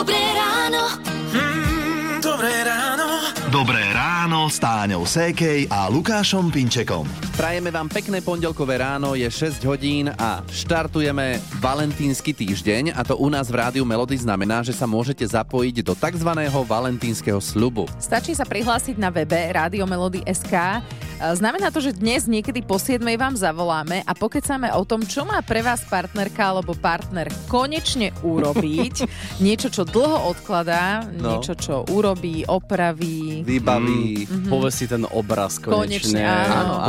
Dobré ráno. Mm, dobré ráno. Dobré ráno s Táňou Sékej a Lukášom Pinčekom. Prajeme vám pekné pondelkové ráno, je 6 hodín a štartujeme valentínsky týždeň a to u nás v Rádiu Melody znamená, že sa môžete zapojiť do tzv. valentínskeho slubu. Stačí sa prihlásiť na webe radiomelody.sk. Znamená to, že dnes niekedy po 7 vám zavoláme a pokecáme o tom, čo má pre vás partnerka alebo partner konečne urobiť. niečo, čo dlho odkladá, No. niečo, čo urobí, opraví. Vybaví. Mm, povesí ten obraz konečne, Konečne, áno.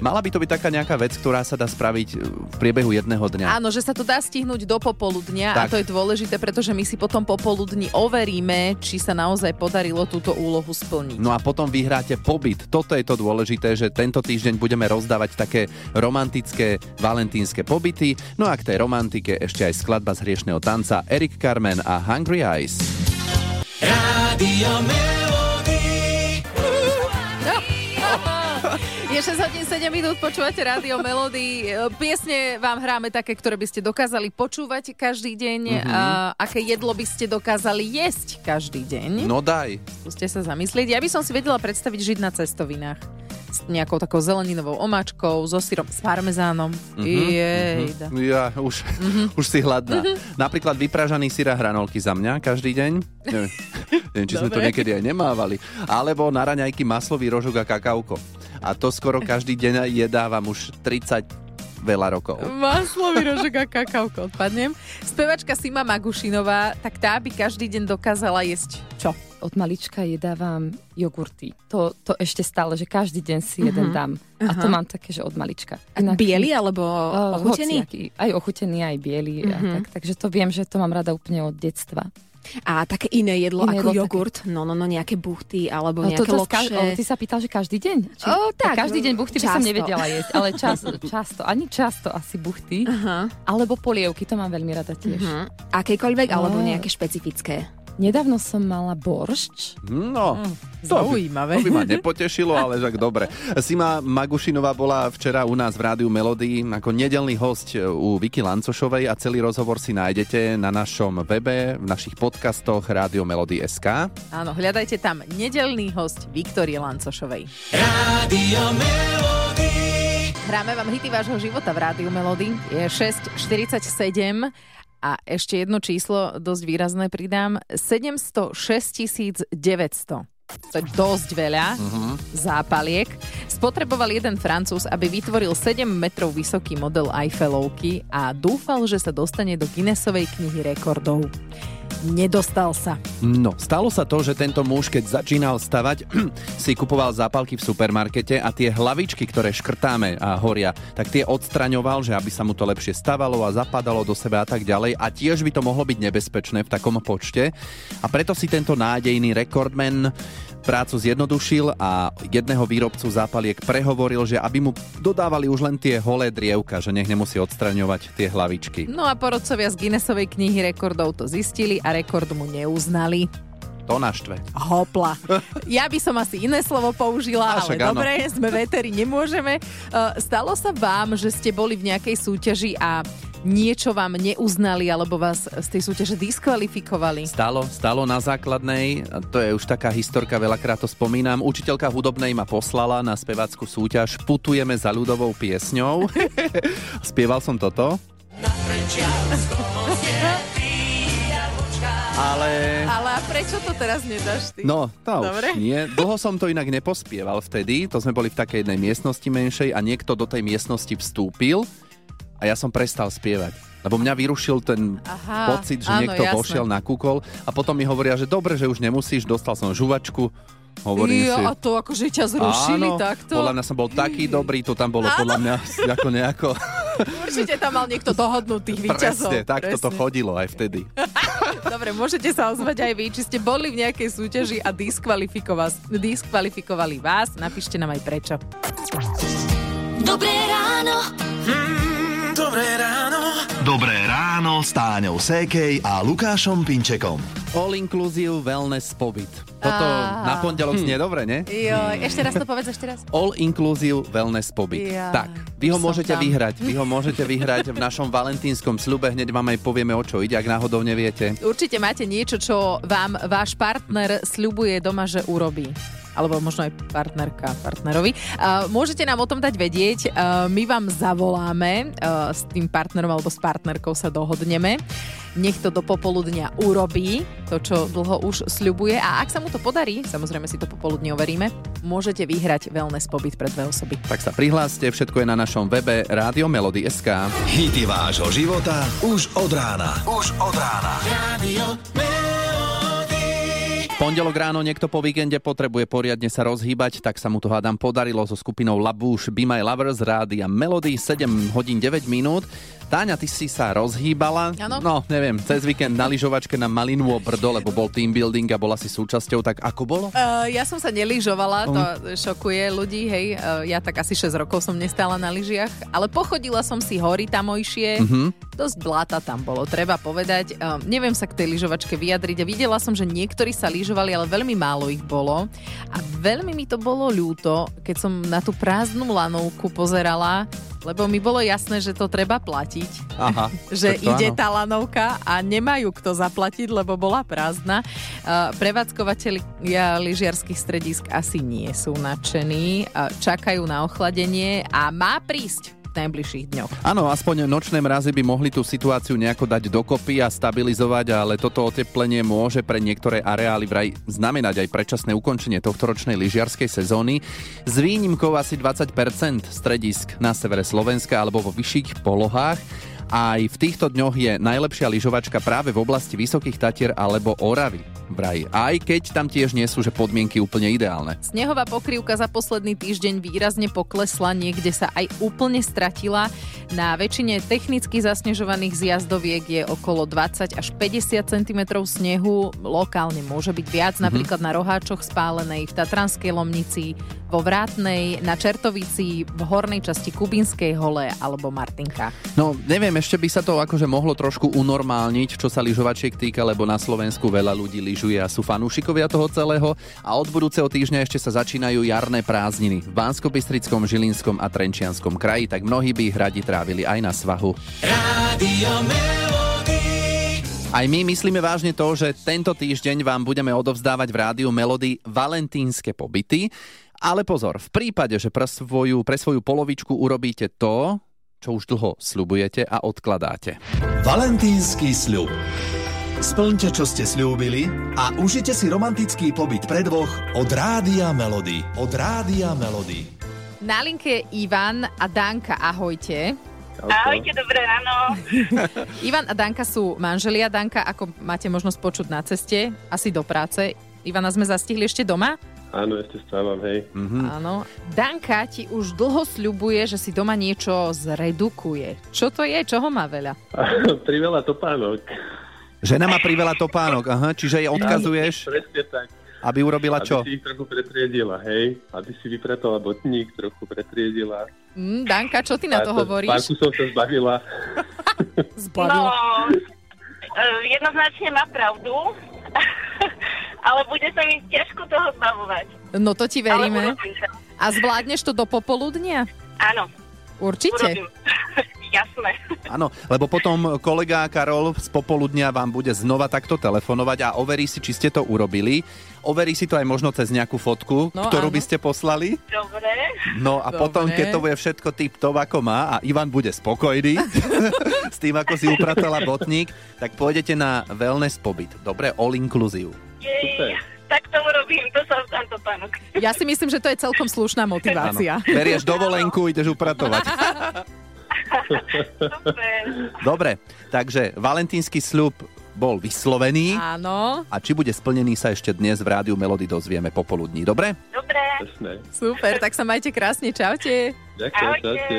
Mala by to byť taká nejaká vec, ktorá sa dá spraviť v priebehu jedného dňa. Áno, že sa to dá stihnúť do popoludnia a Tak. to je dôležité, pretože my si potom popoludní overíme, či sa naozaj podarilo túto úlohu splniť. No a potom vyhráte pobyt. Toto je to dôležité, že tento týždeň budeme rozdávať také romantické valentínske pobyty. No a k tej romantike ešte aj skladba z hriešného tanca Eric Carmen a Hungry Eyes. Rádio Melody. Je 6 hodín 7 minút, počúvate rádio Melody. Piesne vám hráme také, ktoré by ste dokázali počúvať každý deň. Mhm. A aké jedlo by ste dokázali jesť každý deň? No daj. Skúste sa zamyslieť. Ja by som si vedela predstaviť žiť na cestovinách. S nejakou takou zeleninovou omáčkou, so syrom, s parmezánom. Mhm, Jejda. Ja už, už si hladná. Napríklad vypražaný syra hranolky za mňa každý deň. Neviem, neviem či sme to niekedy aj nemávali. Alebo na raňajky maslový rožok a kakauko. A to skoro každý deň jedávam už 30 veľa rokov. Maslový rožok a kakauko, odpadnem. Spevačka Sima Magušinová, tak tá by každý deň dokázala jesť čo? od malička jedávam jogurty. To, to ešte stále, že každý deň si jeden dám. A to mám také, že od malička. Inak- Bielý alebo Eh, ochutený? hociaký. Aj ochutený, aj biely. A tak, takže to viem, že to mám rada úplne od detstva. A také iné jedlo Iné ako jedlo, jogurt? No, no, no, nejaké buchty alebo Ale nejaké toto z kaž- lokše. ale ty sa pýtal, že každý deň? Či, O, tak, Každý deň buchty by som často. nevedela jesť, ale čas, často, ani často asi buchty. Aha. Alebo polievky, to mám veľmi rada tiež. Hm. Akékoľvek alebo nejaké špecifické? Nedávno som mala boršč. No, to by, Zaujímavé. to by ma nepotešilo, ale však dobre. Sima Magušinová bola včera u nás v Rádiu Melody ako nedelný host u Vicky Lancošovej a celý rozhovor si nájdete na našom webe, v našich podcastoch Rádio Melody SK. Áno, hľadajte tam nedelný host Viktorie Lancošovej. Rádio Melody. Hráme vám hity vášho života v Rádiu Melody. Je 6.47 a ešte jedno číslo dosť výrazné pridám. 706 900. To je dosť veľa zápaliek. Spotreboval jeden francúz, aby vytvoril 7 metrov vysoký model Eiffelovky a dúfal, že sa dostane do Guinnessovej knihy rekordov. Nedostal sa. No, stalo sa to, že tento muž, keď začínal stavať, si kupoval zápalky v supermarkete a tie hlavičky, ktoré škrtáme a horia, tak tie odstraňoval, že aby sa mu to lepšie stavalo a zapadalo do seba a tak ďalej. A tiež by to mohlo byť nebezpečné v takom počte. A preto si tento nádejný rekordman prácu zjednodušil a jedného výrobcu zápaliek prehovoril, že aby mu dodávali už len tie holé drievka, že nech nemusí odstraňovať tie hlavičky. No a porodcovia z Guinnessovej knihy rekordov to zistili a rekord mu neuznali. To naštve. Hopla. Ja by som asi iné slovo použila, A ale áno. dobre, sme veteri, nemôžeme. Uh, Stalo sa vám, že ste boli v nejakej súťaži a niečo vám neuznali alebo vás z tej súťaže diskvalifikovali? Stalo, stalo na základnej, a to je už taká historka, veľakrát to spomínam. Učiteľka hudobnej ma poslala na spevackú súťaž Putujeme za ľudovou piesňou. Spieval som toto. Ale... Ale a prečo to teraz nedáš ty? No, to Dobre. už nie. Dlho som to inak nepospieval vtedy. To sme boli v takej jednej miestnosti menšej a niekto do tej miestnosti vstúpil a ja som prestal spievať. Lebo mňa vyrušil ten Aha, pocit, že áno, niekto jasné. vošiel na kúkol a potom mi hovoria, že dobre, že už nemusíš, dostal som žuvačku. Hovorím Jo, si, a to akože ťa zrušili áno, takto? podľa mňa som bol taký dobrý, to tam bolo podľa mňa ako nejako... Určite tam mal niekto dohodnutých výťazov. Presne, takto to Presne. chodilo aj vtedy. Dobre, môžete sa ozvať aj vy, či ste boli v nejakej súťaži a diskvalifikovali, diskvalifikovali vás. Napíšte nám aj prečo. Dobré ráno. Mm, dobré ráno. Dobré ráno ráno s Táňou Sékej a Lukášom Pinčekom. All Inclusive Wellness Pobyt. Toto Á. na pondelok znie dobre, ne? Jo, ešte raz to povedz, ešte raz. All Inclusive Wellness Pobyt. Ja, tak, vy ho môžete tam. vyhrať. Vy ho môžete vyhrať v našom valentínskom slube. Hneď vám aj povieme, o čo ide, ak náhodou neviete. Určite máte niečo, čo vám váš partner sľubuje doma, že urobí alebo možno aj partnerka partnerovi. Uh, môžete nám o tom dať vedieť. Uh, my vám zavoláme, uh, s tým partnerom alebo s partnerkou sa dohodneme. Nech to do popoludnia urobí, to, čo dlho už sľubuje. A ak sa mu to podarí, samozrejme si to popoludne overíme, môžete vyhrať wellness pobyt pre dve osoby. Tak sa prihláste, všetko je na našom webe Rádio Melody.sk. Hity vášho života už od rána. Už od rána. Radio Melody. Pondelok ráno niekto po víkende potrebuje poriadne sa rozhýbať, tak sa mu to hádam podarilo so skupinou Labouche Be My Lovers Rádia Melody 7 hodín 9 minút. Táňa, ty si sa rozhýbala. Áno. No, neviem, cez víkend na lyžovačke na Malinu Brdo, lebo bol team building a bola si súčasťou, tak ako bolo? Uh, ja som sa nelyžovala, to šokuje ľudí, hej. Uh, ja tak asi 6 rokov som nestála na lyžiach, ale pochodila som si hory tamojšie. Mhm. Dosť bláta tam bolo, treba povedať. Uh, neviem sa k tej lyžovačke vyjadriť a videla som, že niektorí sa lyžovali, ale veľmi málo ich bolo. A veľmi mi to bolo ľúto, keď som na tú prázdnu lanovku pozerala, lebo mi bolo jasné, že to treba platiť Aha. že ide áno. tá lanovka a nemajú kto zaplatiť, lebo bola prázdna. Uh, Prevádzkovateľia lyžiarských stredisk asi nie sú nadšení, uh, čakajú na ochladenie a má prísť najbližších dňoch. Áno, aspoň nočné mrazy by mohli tú situáciu nejako dať dokopy a stabilizovať, ale toto oteplenie môže pre niektoré areály vraj znamenať aj predčasné ukončenie tohto ročnej lyžiarskej sezóny. S výnimkou asi 20% stredisk na severe Slovenska alebo vo vyšších polohách. Aj v týchto dňoch je najlepšia lyžovačka práve v oblasti Vysokých Tatier alebo Oravy. Vraj. Aj keď tam tiež nie sú že podmienky úplne ideálne. Snehová pokrývka za posledný týždeň výrazne poklesla, niekde sa aj úplne stratila. Na väčšine technicky zasnežovaných zjazdoviek je okolo 20 až 50 cm snehu, lokálne môže byť viac, napríklad na Roháčoch spálenej, v Tatranskej Lomnici, vo Vrátnej, na Čertovici, v hornej časti Kubinskej hole alebo Martinka. No, neviem, ešte by sa to akože mohlo trošku unormálniť, čo sa lyžovačiek týka, lebo na Slovensku veľa ľudí lyžuje a sú fanúšikovia toho celého a od budúceho týždňa ešte sa začínajú jarné prázdniny v Banskobystrickom, Žilinskom a Trenčianskom kraji, tak mnohí by ich radi trávili aj na svahu. Radio. Aj my myslíme vážne to, že tento týždeň vám budeme odovzdávať v rádiu Melody valentínske pobyty, ale pozor, v prípade, že pre svoju, pre svoju polovičku urobíte to, čo už dlho slubujete a odkladáte. Valentínsky sľub. Splňte, čo ste slúbili a užite si romantický pobyt pre dvoch od Rádia Melody. Od Rádia Melody. Na linke je Ivan a Danka, ahojte. Ahojte, dobré ráno. Ivan a Danka sú manželia. Danka, ako máte možnosť počuť na ceste, asi do práce. Ivana sme zastihli ešte doma? Áno, ešte stávam, hej. Mhm. Áno. Danka ti už dlho sľubuje, že si doma niečo zredukuje. Čo to je? Čoho má veľa? Priveľa topánok. Žena má priveľa topánok, aha, čiže jej odkazuješ, Presne tak. aby urobila čo? Aby si ich trochu pretriedila, hej. Aby si vypratala botník, trochu pretriedila. Mm, Danka, čo ty na to Pár hovoríš? kusov sa zbavila. No, Zbavila. e, jednoznačne má pravdu, ale bude sa mi ťažko toho zbavovať. No to ti veríme. to. A zvládneš to do popoludnia? Áno, Určite. urobím. Jasné. Áno, lebo potom kolega Karol z popoludnia vám bude znova takto telefonovať a overí si, či ste to urobili. Overí si to aj možno cez nejakú fotku, No, ktorú áno. by ste poslali. Dobre. No a Dobre. potom, keď to bude všetko tip-top ako má a Ivan bude spokojný s tým, ako si upratala botník, tak pôjdete na wellness pobyt. Dobre, all inclusive. Jej, tak to urobím, to sa vzdám to pánok. Ja si myslím, že to je celkom slušná Áno. motivácia. Berieš dovolenku, ideš upratovať. Super. Dobre, takže valentínsky sľub bol vyslovený Áno, a či bude splnený sa ešte dnes v rádiu Melody dozvieme popoludní. Dobre? Dobre. Jasné. super, tak sa majte krásne, čaute. Ďakujem, čaute.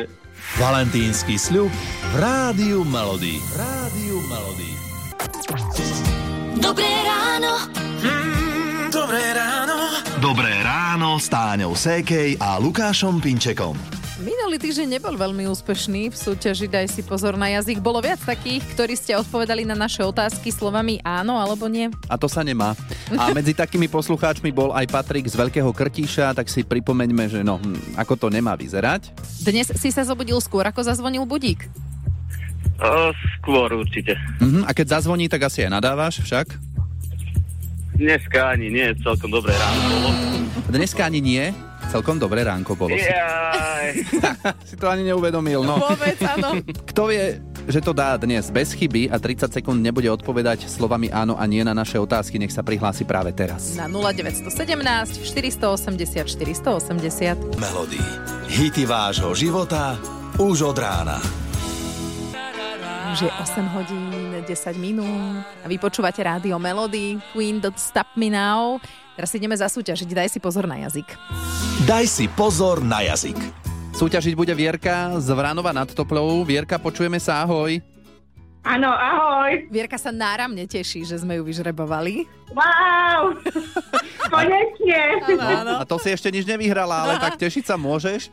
Valentínsky sľub v Rádiu Melody. Rádiu Melody. Dobré ráno. Mm, dobré ráno. Dobré ráno s Táňou Sékej a Lukášom Pinčekom. Minulý týždeň nebol veľmi úspešný v súťaži Daj si pozor na jazyk. Bolo viac takých, ktorí ste odpovedali na naše otázky slovami áno alebo nie. A to sa nemá. A medzi takými poslucháčmi bol aj Patrik z Veľkého Krtíša, tak si pripomeňme, že no, hm, ako to nemá vyzerať. Dnes si sa zobudil skôr, ako zazvonil budík. O, skôr určite. Mhm, a keď zazvoní, tak asi aj nadávaš však? Dneska ani nie, celkom dobré ráno bolo. Dneska ani nie. Celkom dobré ránko bolo. Si, Jaj. si to ani neuvedomil, no. Vôbec, áno. Kto vie, že to dá dnes bez chyby a 30 sekúnd nebude odpovedať slovami áno a nie na naše otázky, nech sa prihlási práve teraz. Na 0917 480 480. Melody. Hity vášho života už od rána. Už je 8 hodín, 10 minút a vy počúvate rádio Melody, Queen Don't Stop Me Now. Teraz ideme zasúťažiť, daj si pozor na jazyk. Daj si pozor na jazyk. Súťažiť bude Vierka z Vranova nad Toplou. Vierka, počujeme sa, ahoj. Áno, ahoj. Vierka sa náramne teší, že sme ju vyžrebovali. Wow. Konečne. Áno, A to si ešte nič nevyhrala, ale tak tešiť sa môžeš.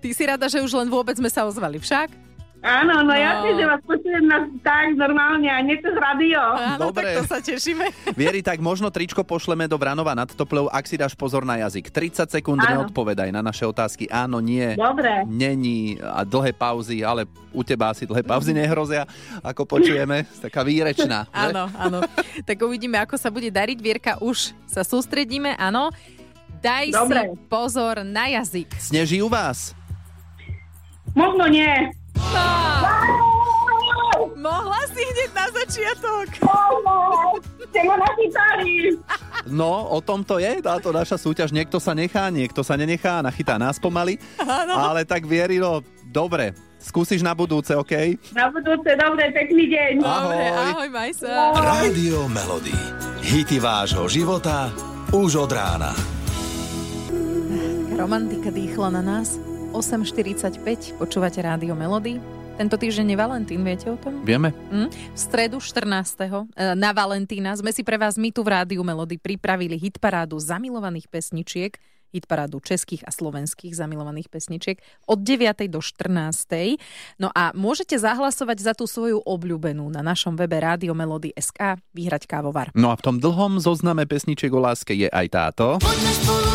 Ty si rada, že už len vôbec sme sa ozvali však? Áno, no, No. jasne, že vás počujem na, tak normálne a nie cez radio. Áno, Dobre. tak to sa tešíme. Vieri, tak možno tričko pošleme do Vranova nad Toplou, ak si dáš pozor na jazyk. 30 sekúnd Áno. neodpovedaj na naše otázky. Áno, nie. Dobre. Není a dlhé pauzy, ale u teba asi dlhé pauzy nehrozia, ako počujeme. Taká výrečná. Áno, áno. Tak uvidíme, ako sa bude dariť. Vierka, už sa sústredíme, áno. Daj Dobre. si pozor na jazyk. Sneží u vás? Možno nie. Mohla si hneď na začiatok. Ste ma nachytali. No, o tom to je, táto naša súťaž. Niekto sa nechá, niekto sa nenechá, nachytá nás pomaly. Ale tak vieri, no, dobre. Skúsiš na budúce, OK? Na budúce, dobre, pekný deň. Dobre, Ahoj. ahoj, maj sa. Rádio Melody. Hity vášho života už od rána. Romantika dýchla na nás. 8.45, počúvate rádio Melody. Tento týždeň je Valentín, viete o tom? Vieme? Hm? V stredu 14. eh, na Valentína sme si pre vás my tu v Rádiu Melody pripravili hitparádu zamilovaných pesničiek, hitparádu českých a slovenských zamilovaných pesničiek od 9. do 14. No a môžete zahlasovať za tú svoju obľúbenú na našom webe Rádio Melody SK vyhrať kávovar. No a v tom dlhom zozname pesničiek o láske je aj táto. Poďme spolu.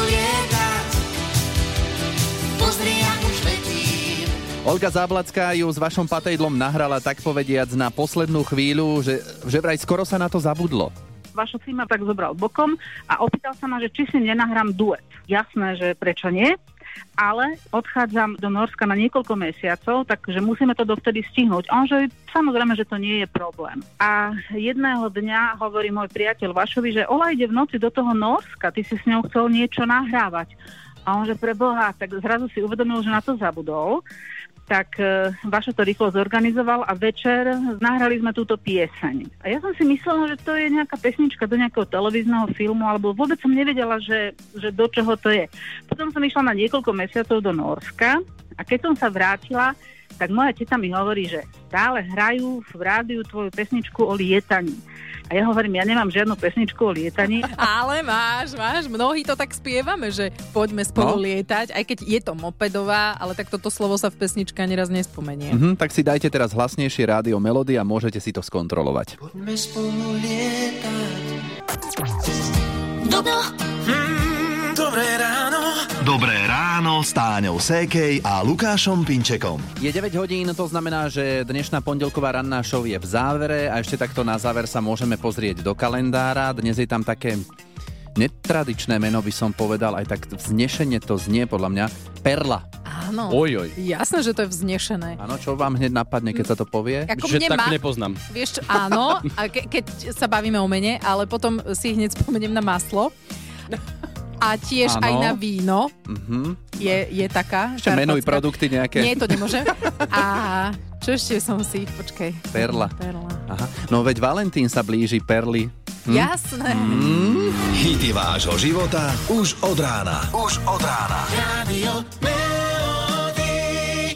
Olga Záblacká ju s vašom patejdlom nahrala tak povediac na poslednú chvíľu, že, že vraj skoro sa na to zabudlo. Vašo si ma tak zobral bokom a opýtal sa ma, že či si nenahrám duet. Jasné, že prečo nie, ale odchádzam do Norska na niekoľko mesiacov, takže musíme to dovtedy stihnúť. On, že samozrejme, že to nie je problém. A jedného dňa hovorí môj priateľ Vašovi, že Ola ide v noci do toho Norska, ty si s ňou chcel niečo nahrávať. A on, že pre Boha, tak zrazu si uvedomil, že na to zabudol tak e, Vašo to rýchlo zorganizoval a večer nahrali sme túto pieseň. A ja som si myslela, že to je nejaká pesnička do nejakého televízneho filmu, alebo vôbec som nevedela, že, že do čoho to je. Potom som išla na niekoľko mesiacov do Norska a keď som sa vrátila, tak moja teta mi hovorí, že stále hrajú v rádiu tvoju pesničku o lietaní. A ja hovorím, ja nemám žiadnu pesničku o lietaní. Ale máš, máš. Mnohí to tak spievame, že poďme spolu No. lietať, aj keď je to mopedová, ale tak toto slovo sa v pesničke ani raz nespomenie. Mhm, tak si dajte teraz hlasnejšie rádio Melody a môžete si to skontrolovať. Poďme spolu lietať. Dobro. Dobré ráno. Dobré ráno s Táňou Sékej a Lukášom Pinčekom. Je 9 hodín, to znamená, že dnešná pondelková ranná show je v závere a ešte takto na záver sa môžeme pozrieť do kalendára. Dnes je tam také netradičné meno, by som povedal, aj tak vznešenie to znie podľa mňa. Perla. Áno. Oj, oj. Jasné, že to je vznešené. Áno, čo vám hneď napadne, keď sa to povie? Ako Že tak ma- nepoznám. Vieš čo, áno, a ke- keď sa bavíme o mene, ale potom si hneď spomeniem na maslo. A tiež Áno. aj na víno Mhm. je, je taká. Ešte menuj produkty nejaké. Nie, to nemôžem. A čo ešte som si, počkej. Perla. Perla. Aha. No veď Valentín sa blíži, perly. Hm? Jasné. Hity vášho života už od rána. Už od rána. Rádio Melody.